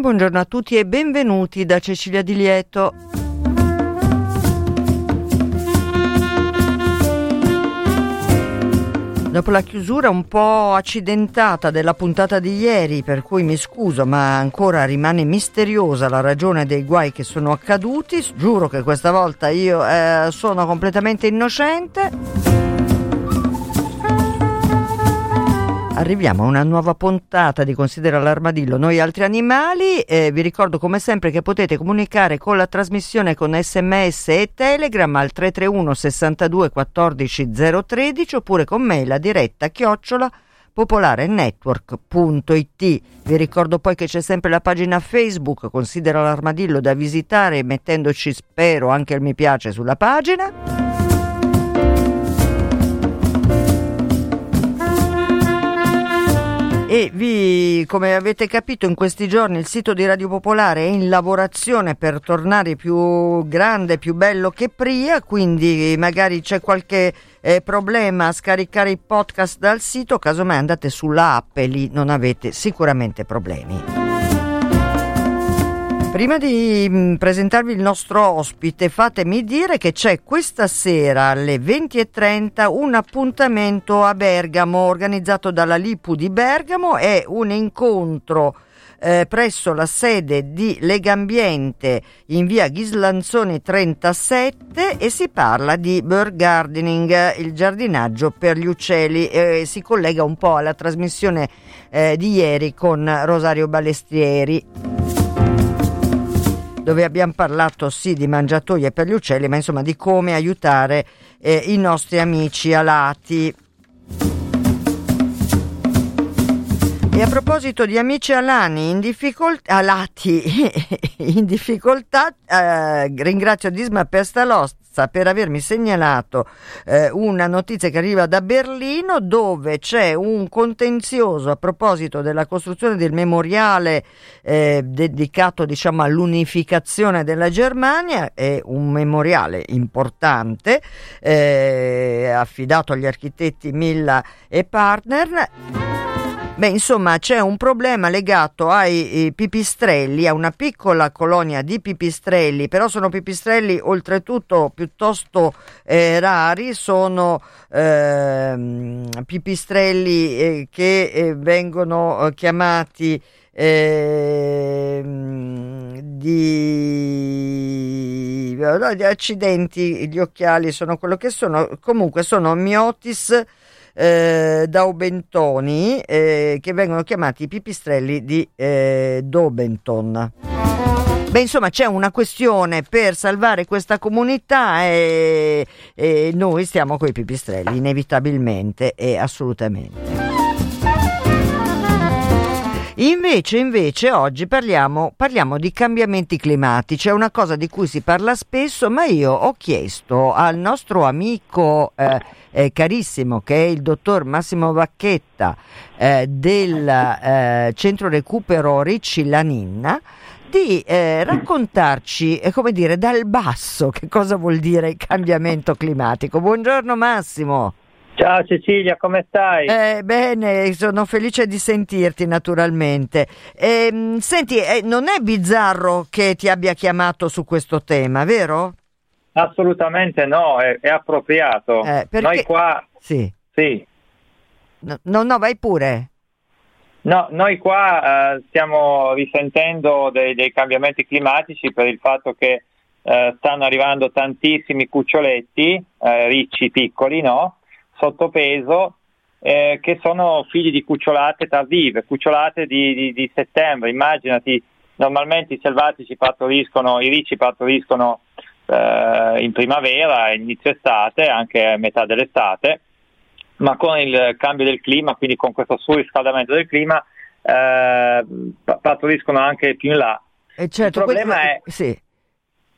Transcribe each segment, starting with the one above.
Buongiorno, buongiorno a tutti e benvenuti da Cecilia Di Lieto. Dopo la chiusura un po' accidentata della puntata di ieri, per cui mi scuso, ma ancora rimane misteriosa la ragione dei guai che sono accaduti, giuro che questa volta io eh, sono completamente innocente. Arriviamo a una nuova puntata di Considera l'armadillo, noi altri animali. Eh, vi ricordo come sempre che potete comunicare con la trasmissione con sms e telegram al 331 62 14 013 oppure con mail a diretta chiocciola popolarenetwork.it. Vi ricordo poi che c'è sempre la pagina Facebook Considera l'armadillo da visitare mettendoci spero anche il mi piace sulla pagina. E vi, come avete capito in questi giorni il sito di Radio Popolare è in lavorazione per tornare più grande, più bello che prima, quindi magari c'è qualche eh, problema a scaricare i podcast dal sito, casomai andate sulla app e lì non avete sicuramente problemi. Prima di mm, presentarvi il nostro ospite, fatemi dire che c'è questa sera alle 20.30 un appuntamento a Bergamo organizzato dalla Lipu di Bergamo. È un incontro eh, presso la sede di Legambiente in via Ghislanzoni 37 e si parla di bird gardening, il giardinaggio per gli uccelli. Eh, si collega un po' alla trasmissione eh, di ieri con Rosario Balestrieri dove abbiamo parlato sì di mangiatoie per gli uccelli, ma insomma di come aiutare eh, i nostri amici alati. E a proposito di amici alani in difficoltà, alati in difficoltà, eh, ringrazio Disma Pestalozzi per avermi segnalato eh, una notizia che arriva da Berlino dove c'è un contenzioso a proposito della costruzione del memoriale eh, dedicato diciamo, all'unificazione della Germania, è un memoriale importante eh, affidato agli architetti Milla e Partner. Beh, insomma, c'è un problema legato ai pipistrelli, a una piccola colonia di pipistrelli, però sono pipistrelli oltretutto piuttosto eh, rari, sono eh, pipistrelli eh, che eh, vengono eh, chiamati ehm, di accidenti, gli occhiali sono quello che sono, comunque sono Miotis eh, Daubentoni eh, che vengono chiamati i pipistrelli di eh, Daubenton. Beh, insomma, c'è una questione per salvare questa comunità e, e noi stiamo con i pipistrelli, inevitabilmente e assolutamente. Invece, invece, oggi parliamo, parliamo, di cambiamenti climatici, è una cosa di cui si parla spesso, ma io ho chiesto al nostro amico eh, eh, carissimo, che è il dottor Massimo Vacchetta eh, del eh, centro recupero Ricci Laninna, di eh, raccontarci, eh, come dire, dal basso che cosa vuol dire il cambiamento climatico. Buongiorno Massimo. Ciao Cecilia, come stai? Eh, bene, sono felice di sentirti naturalmente. Eh, senti, eh, non è bizzarro che ti abbia chiamato su questo tema, vero? Assolutamente no, è, è appropriato. Eh, perché... Noi qua... Sì. Sì. No, no, no vai pure. No, noi qua eh, stiamo risentendo dei, dei, cambiamenti climatici per il fatto che eh, stanno arrivando tantissimi cuccioletti, ricci, piccoli, no? Sottopeso eh, che sono figli di cucciolate tardive, cucciolate di, di, di, settembre. Immaginati, normalmente i selvatici partoriscono, i ricci partoriscono eh, in primavera, inizio estate, anche a metà dell'estate, ma con il cambio del clima, quindi con questo surriscaldamento del clima, eh, partoriscono anche più in là. Eh certo, il, problema que- è, sì.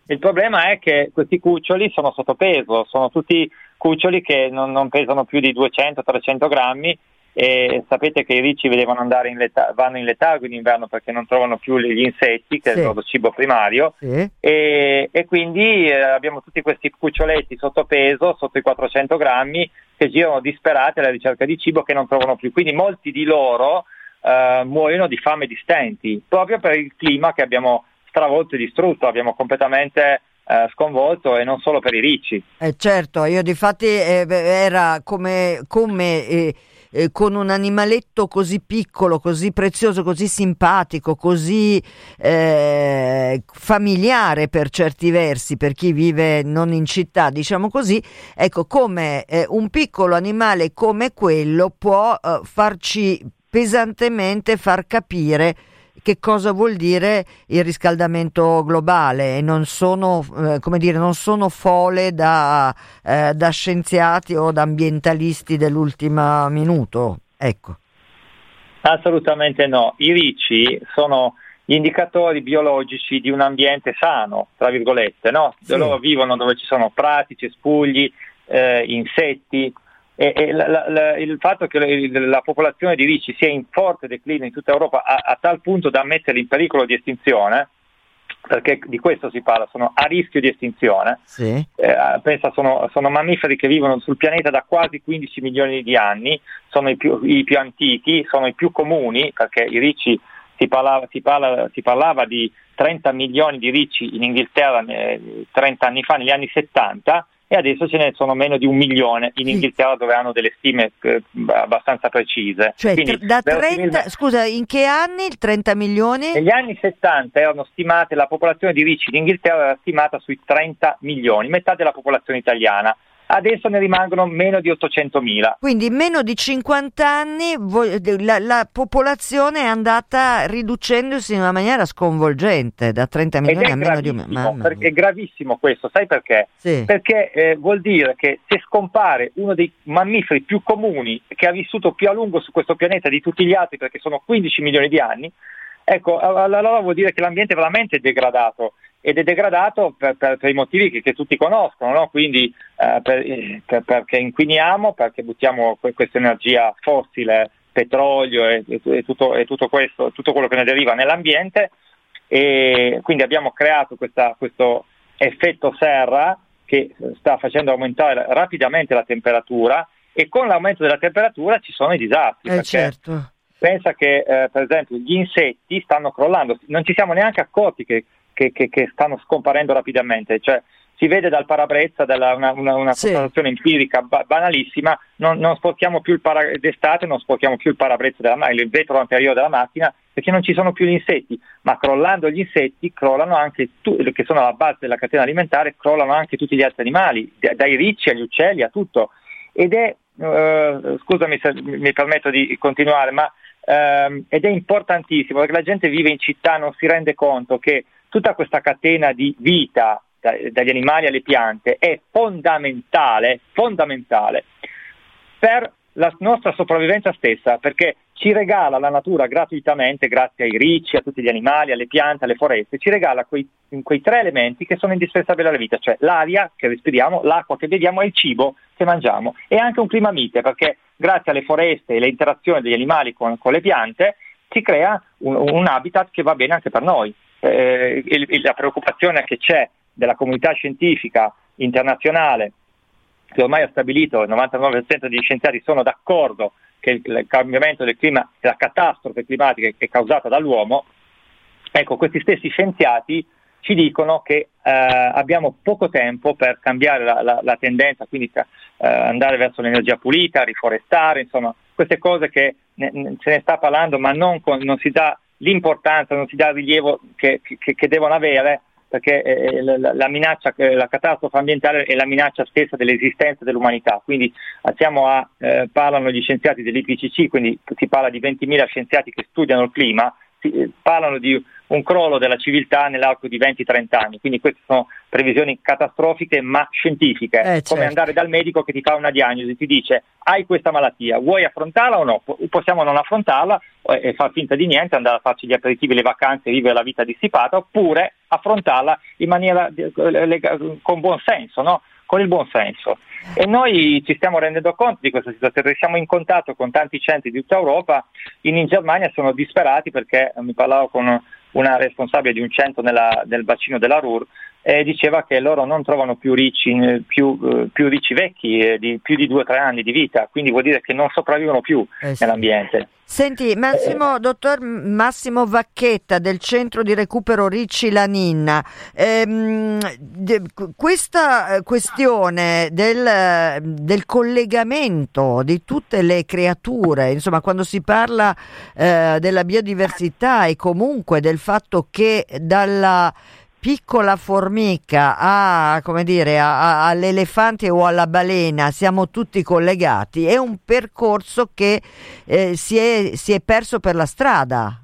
il problema è che questi cuccioli sono sottopeso, sono tutti cuccioli che non, non pesano più di 200-300 grammi e sapete che i ricci in leta- vanno in letargo in inverno perché non trovano più gli insetti, che sì. è il loro cibo primario, sì. e, e, quindi eh, abbiamo tutti questi cuccioletti sottopeso, sotto i 400 grammi, che girano disperati alla ricerca di cibo che non trovano più. Quindi molti di loro eh, muoiono di fame di stenti, proprio per il clima che abbiamo stravolto e distrutto, abbiamo completamente eh, sconvolto e non solo per i ricci. Eh certo, io di fatti eh, era come, come eh, eh, con un animaletto così piccolo, così prezioso, così simpatico, così eh, familiare per certi versi, per chi vive non in città, diciamo così, ecco come un piccolo animale come quello può farci pesantemente far capire che cosa vuol dire il riscaldamento globale e non sono, eh, come dire, non sono fole da, eh, da, scienziati o da ambientalisti dell'ultimo minuto. Ecco. Assolutamente no. I ricci sono gli indicatori biologici di un ambiente sano, tra virgolette, no? Sì. Loro vivono dove ci sono prati, cespugli, eh, insetti, e, e la, la, il fatto che la, la, popolazione di ricci sia in forte declino in tutta Europa a, a tal punto da metterli in pericolo di estinzione, perché di questo si parla, sono a rischio di estinzione. Sì. Eh, pensa, sono, sono, mammiferi che vivono sul pianeta da quasi 15 milioni di anni, sono i più, i più antichi, sono i più comuni, perché i ricci si parlava, si, parla, si parlava di 30 milioni di ricci in Inghilterra eh, 30 anni fa, negli anni 70, e adesso ce ne sono meno di un milione in Inghilterra dove hanno delle stime eh, abbastanza precise. Cioè, Quindi, da 30, scusa, in che anni il 30 milioni? Negli anni 70 erano stimate, la popolazione di ricci in Inghilterra era stimata sui 30 milioni, metà della popolazione italiana adesso ne rimangono meno di 800.000. Quindi in meno di 50 anni la, la, popolazione è andata riducendosi in una maniera sconvolgente, da 30 milioni a meno di un milione. È gravissimo questo, sai perché? Sì. Perché eh, vuol dire che se scompare uno dei mammiferi più comuni che ha vissuto più a lungo su questo pianeta di tutti gli altri, perché sono 15 milioni di anni, ecco, allora vuol dire che l'ambiente è veramente degradato ed è degradato per, per, per i motivi che, che, tutti conoscono, no? quindi eh, per, perché inquiniamo, perché buttiamo questa energia fossile, petrolio e, e, tutto, e tutto, questo, tutto, quello che ne deriva nell'ambiente e quindi abbiamo creato questa, questo effetto serra che sta facendo aumentare rapidamente la temperatura e con l'aumento della temperatura ci sono i disastri. Eh certo. Pensa che eh, per esempio gli insetti stanno crollando, non ci siamo neanche accorti che che, che, che stanno scomparendo rapidamente. Cioè, si vede dal parabrezza, dalla, una, una, una sì. constatazione empirica ba- banalissima, non, non sporchiamo più il para- d'estate, non sporchiamo più il parabrezza della macchina, il vetro anteriore della macchina, perché non ci sono più gli insetti, ma crollando gli insetti crollano anche, tu- che sono alla base della catena alimentare, crollano anche tutti gli altri animali, d- dai ricci agli uccelli a tutto. Ed è, uh, scusami se mi permetto di continuare, ma uh, ed è importantissimo perché la gente vive in città, non si rende conto che tutta questa catena di vita da, dagli animali alle piante è fondamentale, fondamentale per la nostra sopravvivenza stessa, perché ci regala la natura gratuitamente, grazie ai ricci, a tutti gli animali, alle piante, alle foreste, ci regala quei, quei tre elementi che sono indispensabili alla vita, cioè l'aria che respiriamo, l'acqua che beviamo e il cibo che mangiamo, e anche un clima mite, perché grazie alle foreste e alle interazioni degli animali con, con le piante si crea un, un habitat che va bene anche per noi eh, la preoccupazione che c'è della comunità scientifica internazionale, che ormai ha stabilito il 99% degli scienziati sono d'accordo che il cambiamento del clima la catastrofe climatica è causata dall'uomo, ecco, questi stessi scienziati ci dicono che eh, abbiamo poco tempo per cambiare la, la, la tendenza, quindi eh, andare verso l'energia pulita, riforestare, insomma, queste cose che ne, ne, se ne sta parlando ma non, con, non si dà l'importanza, non si dà il rilievo che, che, che devono avere perché eh, la, la, minaccia, la catastrofe ambientale è la minaccia stessa dell'esistenza dell'umanità. Quindi a, eh, parlano gli scienziati dell'IPCC, quindi si parla di 20.000 scienziati che studiano il clima, si, eh, parlano di un crollo della civiltà nell'arco di 20-30 anni. Quindi queste sono previsioni catastrofiche ma scientifiche, eh, certo. come andare dal medico che ti fa una diagnosi, ti dice hai questa malattia, vuoi affrontarla o no? Possiamo non affrontarla, e far finta di niente, andare a farci gli aperitivi, le vacanze, vivere la vita dissipata, oppure affrontarla in maniera con buon senso, no? con il buon senso. E noi ci stiamo rendendo conto di questa situazione, siamo in contatto con tanti centri di tutta Europa, in Germania sono disperati perché mi parlavo con una responsabile di un centro nella, del bacino della Ruhr e diceva che loro non trovano più ricci, più, eh, più ricci vecchi eh, di più di 2-3 anni di vita, quindi vuol dire che non sopravvivono più eh sì. nell'ambiente. Senti, Massimo, dottor Massimo Vacchetta del centro di recupero Ricci Laninna, ehm, de, questa eh, questione del, del, collegamento di tutte le creature, insomma, quando si parla eh, della biodiversità e comunque del fatto che dalla piccola formica a, come dire, a, a, all'elefante o alla balena siamo tutti collegati, è un percorso che eh, si, è, si, è, perso per la strada.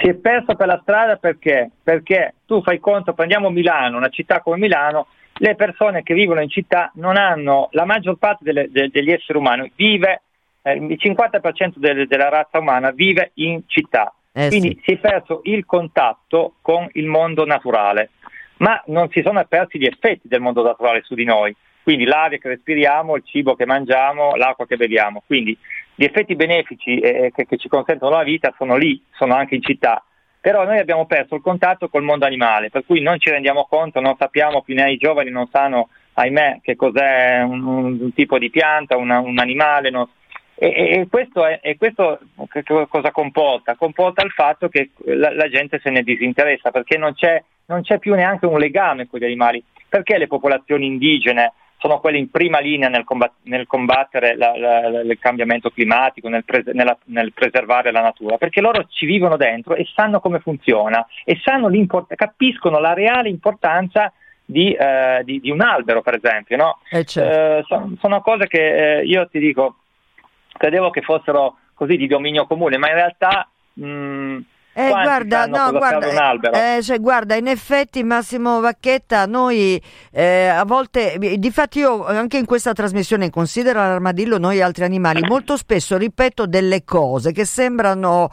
Si è perso per la strada perché? Perché tu fai conto, prendiamo Milano, una città come Milano, le persone che vivono in città non hanno, la maggior parte delle, de, degli esseri umani vive, eh, il 50% de, della razza umana vive in città eh, Quindi sì. si è perso il contatto con il mondo naturale, ma non si sono persi gli effetti del mondo naturale su di noi. Quindi l'aria che respiriamo, il cibo che mangiamo, l'acqua che beviamo. Quindi gli effetti benefici eh, che, che ci consentono la vita sono lì, sono anche in città. Però noi abbiamo perso il contatto col mondo animale, per cui non ci rendiamo conto, non sappiamo, più nei giovani non sanno, ahimè, che cos'è un, un tipo di pianta, una, un animale, non, e, e, questo, è, e questo cosa comporta? Comporta il fatto che la, la gente se ne disinteressa perché non c'è, non c'è, più neanche un legame con gli animali. Perché le popolazioni indigene sono quelle in prima linea nel, combat- nel combattere la, la, il cambiamento climatico, nel, pres- nella, nel, preservare la natura? Perché loro ci vivono dentro e sanno come funziona e capiscono la reale importanza di, eh, di, di, un albero, per esempio. No? Eh certo. eh, sono, sono cose che eh, io ti dico credevo che fossero così di dominio comune, ma in realtà mh, eh, guarda, no, guarda, eh, cioè, guarda, in effetti Massimo Vacchetta, noi eh, a volte, difatti io anche in questa trasmissione considero l'armadillo noi altri animali, molto spesso ripeto delle cose che sembrano,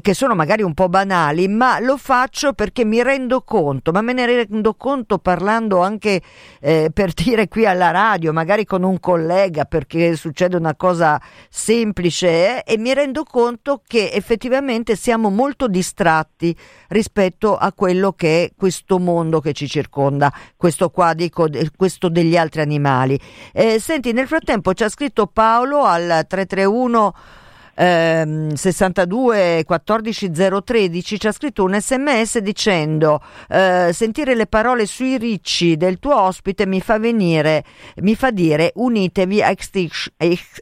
che sono magari un po' banali, ma lo faccio perché mi rendo conto, ma me ne rendo conto parlando anche eh, per dire qui alla radio, magari con un collega, perché succede una cosa semplice eh, e mi rendo conto che effettivamente siamo molto differenti distratti rispetto a quello che è questo mondo che ci circonda, questo qua dico, questo degli altri animali. Eh, senti, nel frattempo ci ha scritto Paolo al 331 ehm, 62 14 013 ci ha scritto un sms dicendo eh, sentire le parole sui ricci del tuo ospite mi fa venire mi fa dire unitevi a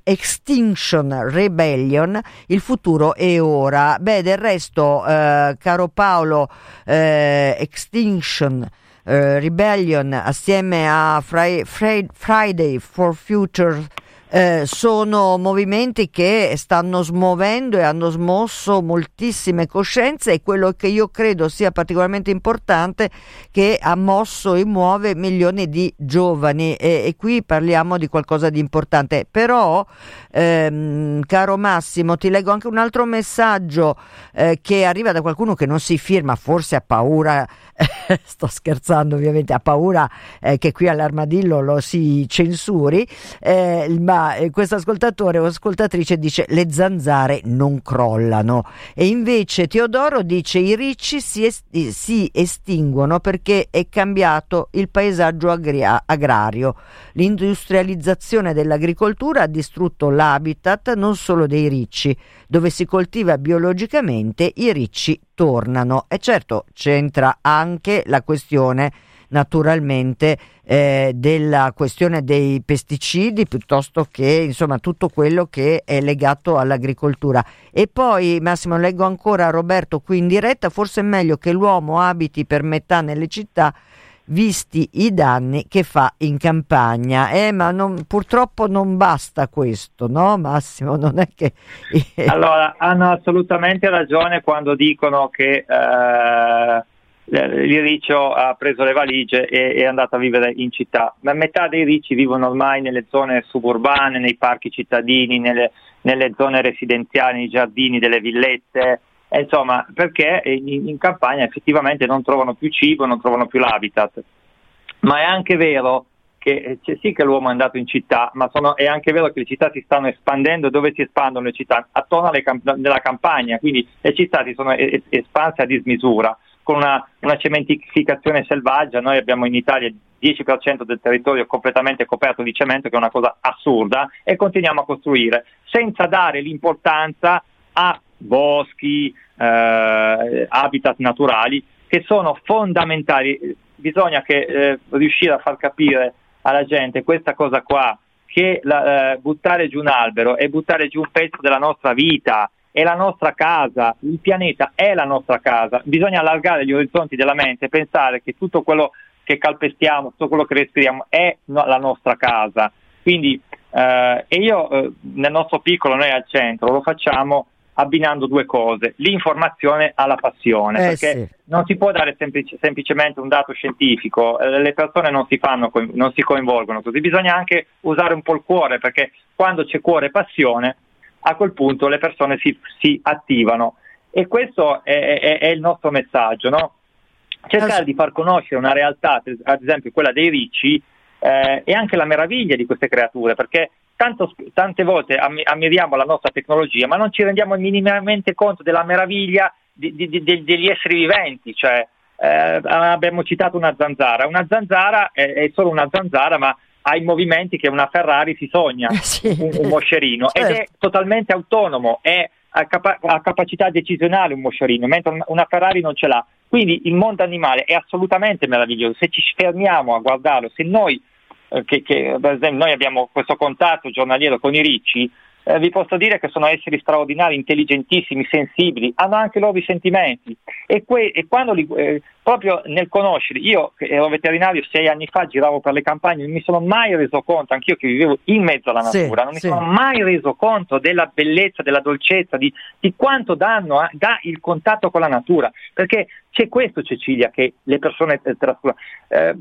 Extinction, Rebellion il futuro è ora. Beh del resto eh, caro Paolo eh, Extinction Uh, Rebellion assieme a Fri- Fri- Friday for Future eh, sono movimenti che stanno smuovendo e hanno smosso moltissime coscienze e quello che io credo sia particolarmente importante che ha mosso e muove milioni di giovani. E, e qui parliamo di qualcosa di importante. Però ehm, caro Massimo ti leggo anche un altro messaggio eh, che arriva da qualcuno che non si firma forse ha paura sto scherzando ovviamente ha paura eh, che qui all'armadillo lo si censuri eh, questo ascoltatore o ascoltatrice dice le zanzare non crollano e invece Teodoro dice i ricci si, est- si estinguono perché è cambiato il paesaggio agria- agrario. L'industrializzazione dell'agricoltura ha distrutto l'habitat non solo dei ricci, dove si coltiva biologicamente i ricci tornano e certo c'entra anche la questione naturalmente eh, della questione dei pesticidi piuttosto che insomma tutto quello che è legato all'agricoltura. E poi Massimo leggo ancora Roberto qui in diretta, forse è meglio che l'uomo abiti per metà nelle città visti i danni che fa in campagna. Eh, ma non, purtroppo non basta questo, no Massimo? Non è che... allora, hanno assolutamente ragione quando dicono che... Eh il riccio ha preso le valigie e è andato a vivere in città. La metà dei ricci vivono ormai nelle zone suburbane, nei parchi cittadini, nelle, nelle zone residenziali, nei giardini delle villette, eh, insomma, perché in, in, campagna effettivamente non trovano più cibo, non trovano più l'habitat. Ma è anche vero che eh, sì che l'uomo è andato in città, ma sono, è anche vero che le città si stanno espandendo, dove si espandono le città? Attorno alle camp- nella campagna, quindi le città si sono es- espanse a dismisura, con una, una cementificazione selvaggia, noi abbiamo in Italia 10% del territorio completamente coperto di cemento, che è una cosa assurda, e continuiamo a costruire, senza dare l'importanza a boschi, eh, habitat naturali, che sono fondamentali. Bisogna che, eh, riuscire a far capire alla gente questa cosa qua, che la, eh, buttare giù un albero è buttare giù un pezzo della nostra vita, è la nostra casa, il pianeta è la nostra casa, bisogna allargare gli orizzonti della mente e pensare che tutto quello che calpestiamo, tutto quello che respiriamo è la nostra casa. Quindi, eh, e io eh, nel nostro piccolo, noi al centro, lo facciamo abbinando due cose, l'informazione alla passione, eh, perché sì. non si può dare semplice, semplicemente un dato scientifico, eh, le persone non si, fanno, non si coinvolgono così, bisogna anche usare un po' il cuore, perché quando c'è cuore e passione, a quel punto le persone si, si attivano. E questo è, è, è il nostro messaggio, no? cercare di far conoscere una realtà, ad esempio quella dei ricci, eh, e anche la meraviglia di queste creature, perché tanto, tante volte ammiriamo la nostra tecnologia, ma non ci rendiamo minimamente conto della meraviglia di, di, di, degli esseri viventi. Cioè, eh, abbiamo citato una zanzara. Una zanzara è, è, solo una zanzara, ma ha i movimenti che una Ferrari si sogna, eh sì. un, un, moscerino, certo. ed è totalmente autonomo, è, ha, capa- capacità decisionale un moscerino, mentre una Ferrari non ce l'ha. Quindi il mondo animale è assolutamente meraviglioso. Se ci fermiamo a guardarlo, se noi eh, che, che, per esempio noi abbiamo questo contatto giornaliero con i ricci, eh, vi posso dire che sono esseri straordinari, intelligentissimi, sensibili, hanno anche i loro sentimenti e, que- e quando li, eh, proprio nel conoscere, io che ero veterinario sei anni fa, giravo per le campagne, non mi sono mai reso conto, anch'io che vivevo in mezzo alla natura, sì, non mi sì. sono mai reso conto della bellezza, della dolcezza, di, di quanto danno, eh, dà il contatto con la natura, perché c'è questo Cecilia che le persone trascurano, eh,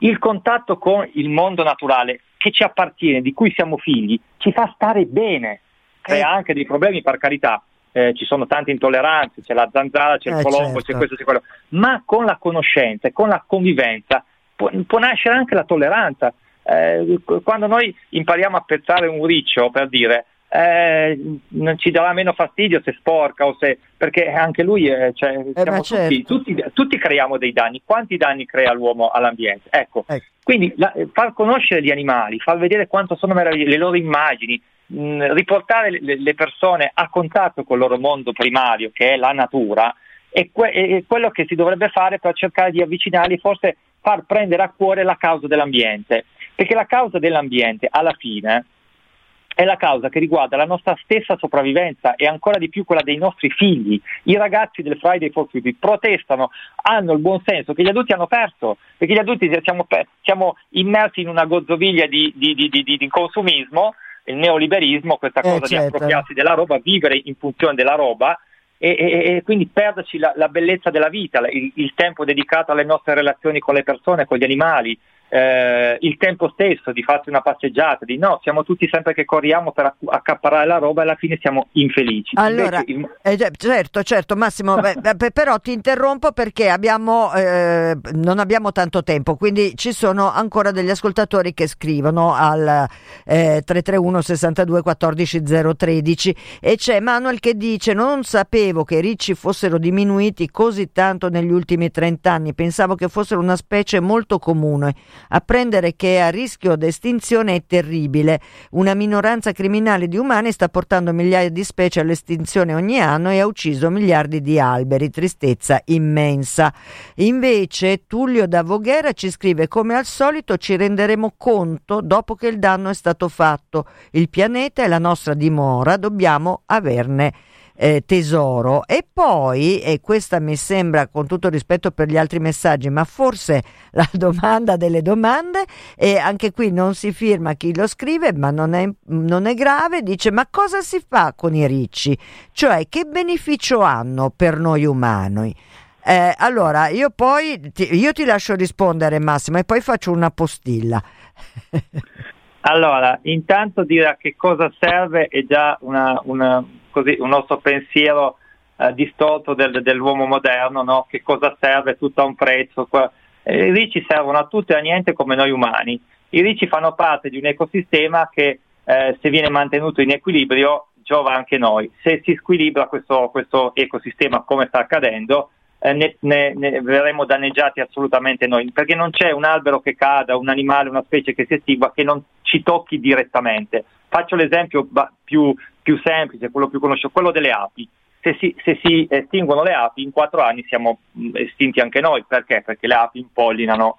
il contatto con il mondo naturale che ci appartiene, di cui siamo figli, ci fa stare bene, crea eh. anche dei problemi per carità, eh, ci sono tante intolleranze, c'è la zanzara, c'è il eh, colombo, certo. c'è questo, c'è quello, ma con la conoscenza e con la convivenza può, può nascere anche la tolleranza. Eh, quando noi impariamo a pezzare un riccio, per dire, eh, non ci darà meno fastidio se sporca o se perché anche lui eh, cioè, eh tutti, certo. tutti, tutti, creiamo dei danni quanti danni crea l'uomo all'ambiente ecco, ecco. quindi la, far conoscere gli animali far vedere quanto sono meravigliosi le loro immagini mh, riportare le, le, persone a contatto con il loro mondo primario che è la natura è, que- è quello che si dovrebbe fare per cercare di avvicinarli forse far prendere a cuore la causa dell'ambiente perché la causa dell'ambiente alla fine è la causa che riguarda la nostra stessa sopravvivenza e ancora di più quella dei nostri figli. I ragazzi del Friday for Future protestano, hanno il buon senso che gli adulti hanno perso, perché gli adulti siamo, siamo immersi in una gozzoviglia di, di, di, di consumismo, il neoliberismo, questa eh, cosa eh, certo. di appropriarsi della roba, vivere in funzione della roba. E, e, e quindi perderci la, la, bellezza della vita, il, il tempo dedicato alle nostre relazioni con le persone, con gli animali, eh, il tempo stesso di farsi una passeggiata, di no, siamo tutti sempre che corriamo per accaparrare la roba e alla fine siamo infelici. Allora, il... eh, certo, certo, Massimo, beh, però ti interrompo perché abbiamo, eh, non abbiamo tanto tempo, quindi ci sono ancora degli ascoltatori che scrivono al 331 62 14 013 e c'è Manuel che dice non sapevo che i ricci fossero diminuiti così tanto negli ultimi 30 anni, pensavo che fossero una specie molto comune. Apprendere che è a rischio d'estinzione è terribile. Una minoranza criminale di umani sta portando migliaia di specie all'estinzione ogni anno e ha ucciso miliardi di alberi. Tristezza immensa. Invece Tullio da Voghera ci scrive come al solito ci renderemo conto dopo che il danno è stato fatto. Il pianeta è la nostra dimora, dobbiamo averne eh, tesoro. E poi, e questa mi sembra con tutto rispetto per gli altri messaggi, ma forse la domanda delle domande, e anche qui non si firma chi lo scrive, ma non è, non è grave, dice ma cosa si fa con i ricci? Cioè che beneficio hanno per noi umani? Eh, allora, io poi ti, io ti lascio rispondere Massimo e poi faccio una postilla. Allora, intanto dire a che cosa serve è già una, una, così, un nostro pensiero eh, distorto del, dell'uomo moderno, no? che cosa serve, tutto a un prezzo. Eh, I ricci servono a tutto e a niente come noi umani. I ricci fanno parte di un ecosistema che eh, se viene mantenuto in equilibrio giova anche noi. Se si squilibra questo, questo ecosistema come sta accadendo, eh, ne, ne, ne, verremo danneggiati assolutamente noi, perché non c'è un albero che cada, un animale, una specie che si estingua che non ci tocchi direttamente. Faccio l'esempio più, più semplice, quello più conosciuto, quello delle api. Se si, se si, estinguono le api, in quattro anni siamo mm, estinti anche noi. Perché? Perché le api impollinano.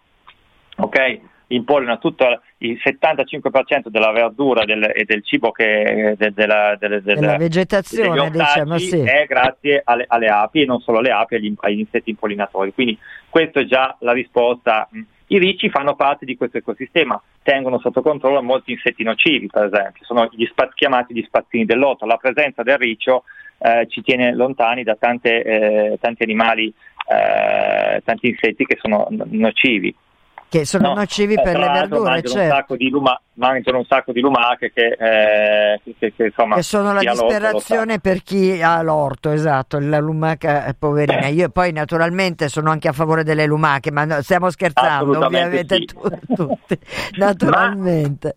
Okay? impollina tutto il 75% della verdura del, e del cibo che de, della, de, de, della vegetazione diciamo, sì. è grazie alle, alle, api e non solo alle api, agli, agli insetti impollinatori. Quindi questa è già la risposta. I ricci fanno parte di questo ecosistema, tengono sotto controllo molti insetti nocivi, per esempio, sono gli spaz- chiamati gli spazzini dell'otto. La presenza del riccio eh, ci tiene lontani da tante, eh, tanti animali, eh, tanti insetti che sono nocivi che sono no, nocivi per le verdure, mangiano, certo. un sacco di luma- mangiano un sacco di lumache che, eh, che, che, insomma, che sono la disperazione per chi ha l'orto, esatto, la lumaca è poverina. Io poi naturalmente sono anche a favore delle lumache, ma no, stiamo scherzando, ovviamente sì. tutti, naturalmente.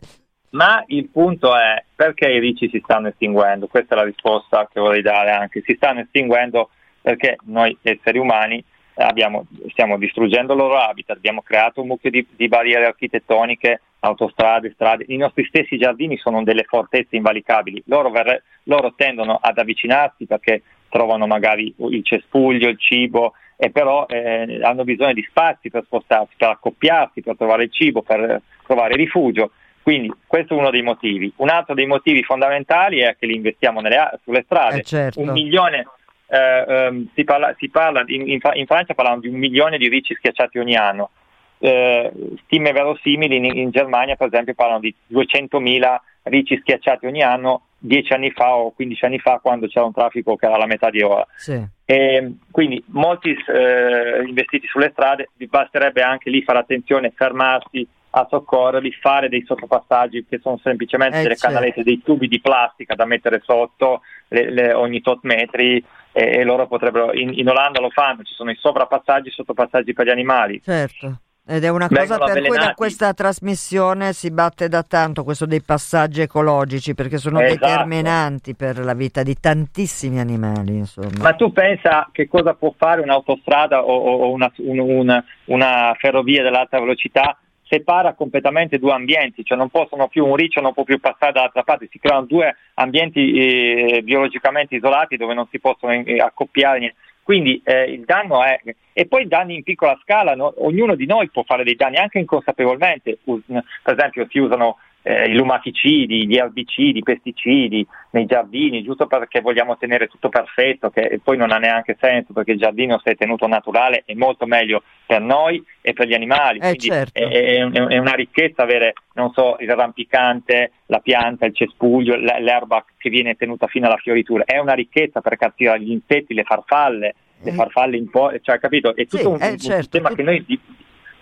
Ma, ma il punto è perché i ricci si stanno estinguendo? Questa è la risposta che vorrei dare anche. Si stanno estinguendo perché noi esseri umani abbiamo, stiamo distruggendo il loro habitat, abbiamo creato un mucchio di, di, barriere architettoniche, autostrade, strade, i nostri stessi giardini sono delle fortezze invalicabili, loro, verre, loro tendono ad avvicinarsi perché trovano magari il cespuglio, il cibo e però eh, hanno bisogno di spazi per spostarsi, per accoppiarsi, per trovare il cibo, per trovare rifugio. Quindi questo è uno dei motivi. Un altro dei motivi fondamentali è che li investiamo nelle, sulle strade. Eh certo. Un milione, eh, ehm, si parla, si parla in, in, in, Francia parlano di un milione di ricci schiacciati ogni anno. Eh, stime verosimili in, in, Germania, per esempio, parlano di 200.000 ricci schiacciati ogni anno, 10 anni fa o 15 anni fa, quando c'era un traffico che era la metà di ora. Sì. E, quindi molti eh, investiti sulle strade, basterebbe anche lì fare attenzione, fermarsi, a soccorrerli, fare dei sottopassaggi che sono semplicemente eh, delle certo. canalette, dei tubi di plastica da mettere sotto le, le, ogni tot metri e, e loro potrebbero, in, in, Olanda lo fanno, ci sono i sovrapassaggi e sottopassaggi per gli animali. Certo. Ed è una cosa per cui da questa trasmissione si batte da tanto questo dei passaggi ecologici perché sono esatto. determinanti per la vita di tantissimi animali. Insomma. Ma tu pensa che cosa può fare un'autostrada o, o una, un, una, una ferrovia dell'alta velocità separa completamente due ambienti, cioè non possono più, un riccio non può più passare dall'altra parte, si creano due ambienti eh, biologicamente isolati dove non si possono eh, accoppiare. Quindi eh, il danno è, e poi danni in piccola scala, no? ognuno di noi può fare dei danni anche inconsapevolmente, per esempio si usano eh, i lumaticidi, gli erbicidi, i pesticidi nei giardini, giusto perché vogliamo tenere tutto perfetto, che poi non ha neanche senso perché il giardino se è tenuto naturale è molto meglio per noi e per gli animali. Eh, Quindi certo. è, è, è, una ricchezza avere, non so, il rampicante, la pianta, il cespuglio, l'erba che viene tenuta fino alla fioritura. È una ricchezza per catturare gli insetti, le farfalle, le eh. farfalle in po', cioè capito? È tutto sì, un, eh, un certo, sistema tutto... che noi...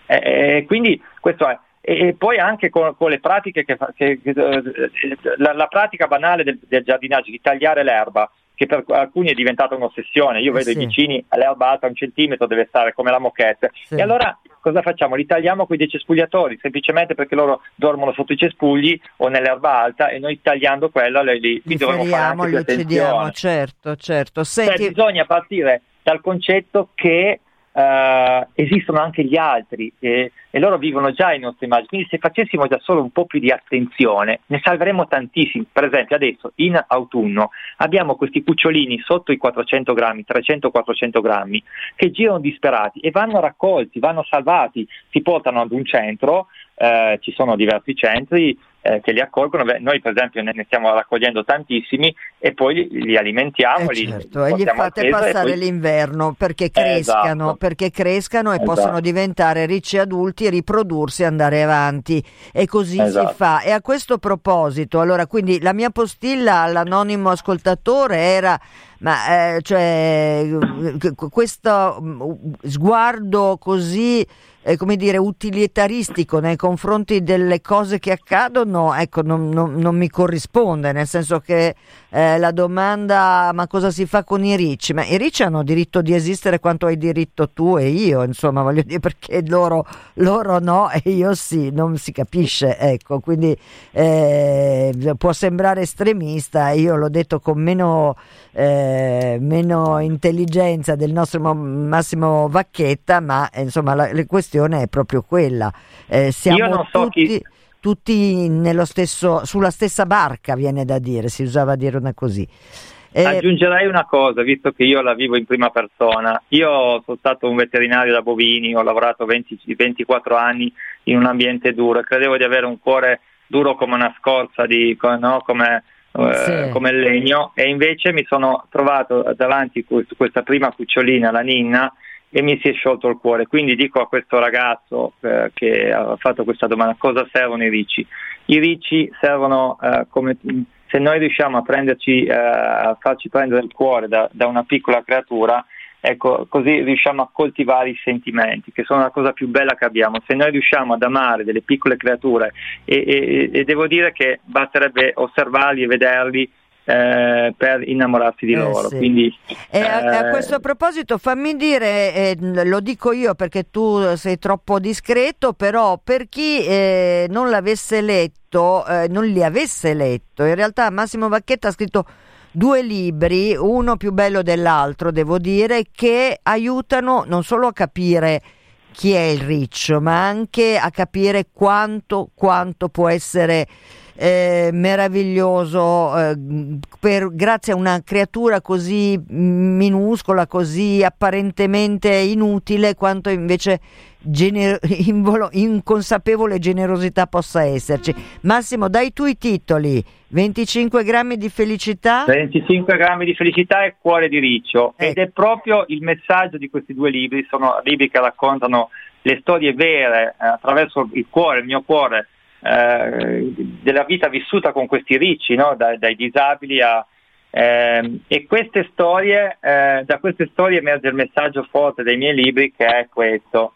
Eh, quindi questo è e, poi anche con, con le pratiche che, che, che eh, la, la, pratica banale del, del, giardinaggio di tagliare l'erba che per alcuni è diventata un'ossessione io eh vedo sì. i vicini l'erba alta un centimetro deve stare come la moquette sì. e allora cosa facciamo? li tagliamo con dei cespugnatori semplicemente perché loro dormono sotto i cespugli o nell'erba alta e noi tagliando quella li, li, li dovremmo fare anche li uccidiamo certo certo Senti... cioè, bisogna partire dal concetto che Uh, esistono anche gli altri eh, e loro vivono già i nostri immagini, quindi se facessimo già solo un po' più di attenzione ne salveremmo tantissimi. Per esempio adesso in autunno abbiamo questi cucciolini sotto i 400 grammi, 300-400 grammi, che girano disperati e vanno raccolti, vanno salvati, si portano ad un centro, eh, ci sono diversi centri, eh, che li accolgono. Beh, noi per esempio ne, stiamo raccogliendo tantissimi e poi li, li alimentiamo. Eh certo, li e gli fate passare poi... l'inverno perché crescano, esatto. perché crescano e esatto. possono diventare ricci adulti e riprodursi e andare avanti. E così esatto. si fa. E a questo proposito, allora quindi la mia postilla all'anonimo ascoltatore era ma eh, cioè, questo mm, sguardo così eh, come dire, utilitaristico nei confronti delle cose che accadono, ecco, non, non, non mi corrisponde, nel senso che eh, la domanda ma cosa si fa con i ricci? Ma i ricci hanno diritto di esistere quanto hai diritto tu e io, insomma, voglio dire perché loro, loro no e io sì, non si capisce, ecco, quindi eh, può sembrare estremista, io l'ho detto con meno, eh, meno intelligenza del nostro Massimo Vacchetta, ma insomma la, la questione è proprio quella. Eh, siamo so tutti... Chi tutti stesso, sulla stessa barca, viene da dire, si usava dire una così. Eh, Aggiungerei una cosa, visto che io la vivo in prima persona. Io sono stato un veterinario da bovini, ho lavorato 20, 24 anni in un ambiente duro e credevo di avere un cuore duro come una scorza, di, no? come, eh, sì. come, il legno, e invece mi sono trovato davanti a questa prima cucciolina, la Ninna, e mi si è sciolto il cuore. Quindi dico a questo ragazzo eh, che ha fatto questa domanda cosa servono i ricci? I ricci servono eh, come se noi riusciamo a prenderci, eh, a farci prendere il cuore da, da, una piccola creatura, ecco, così riusciamo a coltivare i sentimenti, che sono la cosa più bella che abbiamo. Se noi riusciamo ad amare delle piccole creature, e, e, e devo dire che basterebbe osservarli e vederli eh, per innamorarsi di eh, loro. Sì. Quindi, eh, a, a, questo proposito fammi dire, eh, lo dico io perché tu sei troppo discreto, però per chi eh, non l'avesse letto, eh, non li avesse letto, in realtà Massimo Vacchetta ha scritto due libri, uno più bello dell'altro, devo dire, che aiutano non solo a capire chi è il riccio, ma anche a capire quanto, quanto può essere eh, meraviglioso eh, per, grazie a una creatura così minuscola, così apparentemente inutile, quanto invece gener- involo- inconsapevole generosità possa esserci. Massimo, dai tu i titoli. 25 grammi di felicità. 25 grammi di felicità e cuore di riccio. Eh. Ed è proprio il messaggio di questi due libri. Sono libri che raccontano le storie vere eh, attraverso il cuore, il mio cuore, eh, della vita vissuta con questi ricci, no? dai, dai disabili a... Eh, e queste storie, eh, da queste storie emerge il messaggio forte dei miei libri che è questo,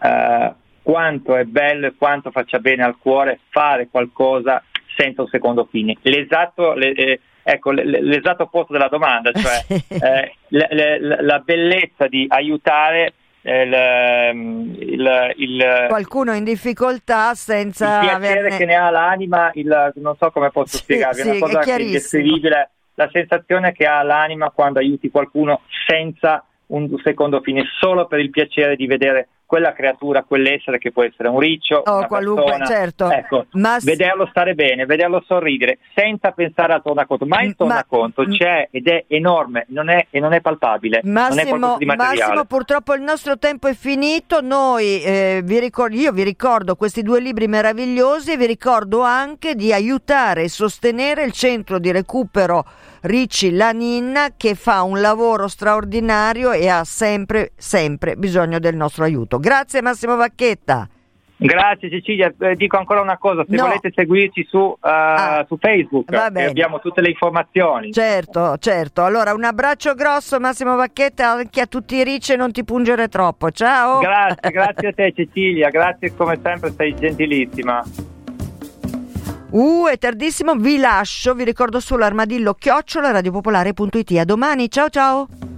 eh, quanto è bello e quanto faccia bene al cuore fare qualcosa senza un secondo fine. L'esatto, le, eh, ecco, l'esatto opposto della domanda, cioè eh, la, la, la, bellezza di aiutare il, ehm, il, il, qualcuno in difficoltà senza il piacere averne... che ne ha l'anima, non so come posso sì, spiegarvi, è una cosa è indescrivibile, la sensazione che ha l'anima quando aiuti qualcuno senza un secondo fine, solo per il piacere di vedere quella creatura, quell'essere che può essere un riccio, oh, qualunque, persona, certo. ecco, Ma... vederlo stare bene, vederlo sorridere, senza pensare al tornaconto, ma il tornaconto Ma... c'è ed è enorme non è, e non è palpabile. Massimo, è Massimo, purtroppo il nostro tempo è finito, Noi, eh, vi ricordo, io vi ricordo questi due libri meravigliosi e vi ricordo anche di aiutare e sostenere il centro di recupero Ricci La Ninna che fa un lavoro straordinario e ha sempre, sempre bisogno del nostro aiuto. Grazie Massimo Vacchetta. Grazie Cecilia, eh, dico ancora una cosa, se no. volete seguirci su, uh, ah, su Facebook abbiamo tutte le informazioni. Certo, certo. Allora un abbraccio grosso Massimo Vacchetta anche a tutti i ricci e non ti pungere troppo. Ciao. Grazie, grazie a te Cecilia, grazie come sempre, sei gentilissima. Uh, è tardissimo, vi lascio, vi ricordo solo armadillo chiocciola radiopopolare.it. A domani, ciao ciao!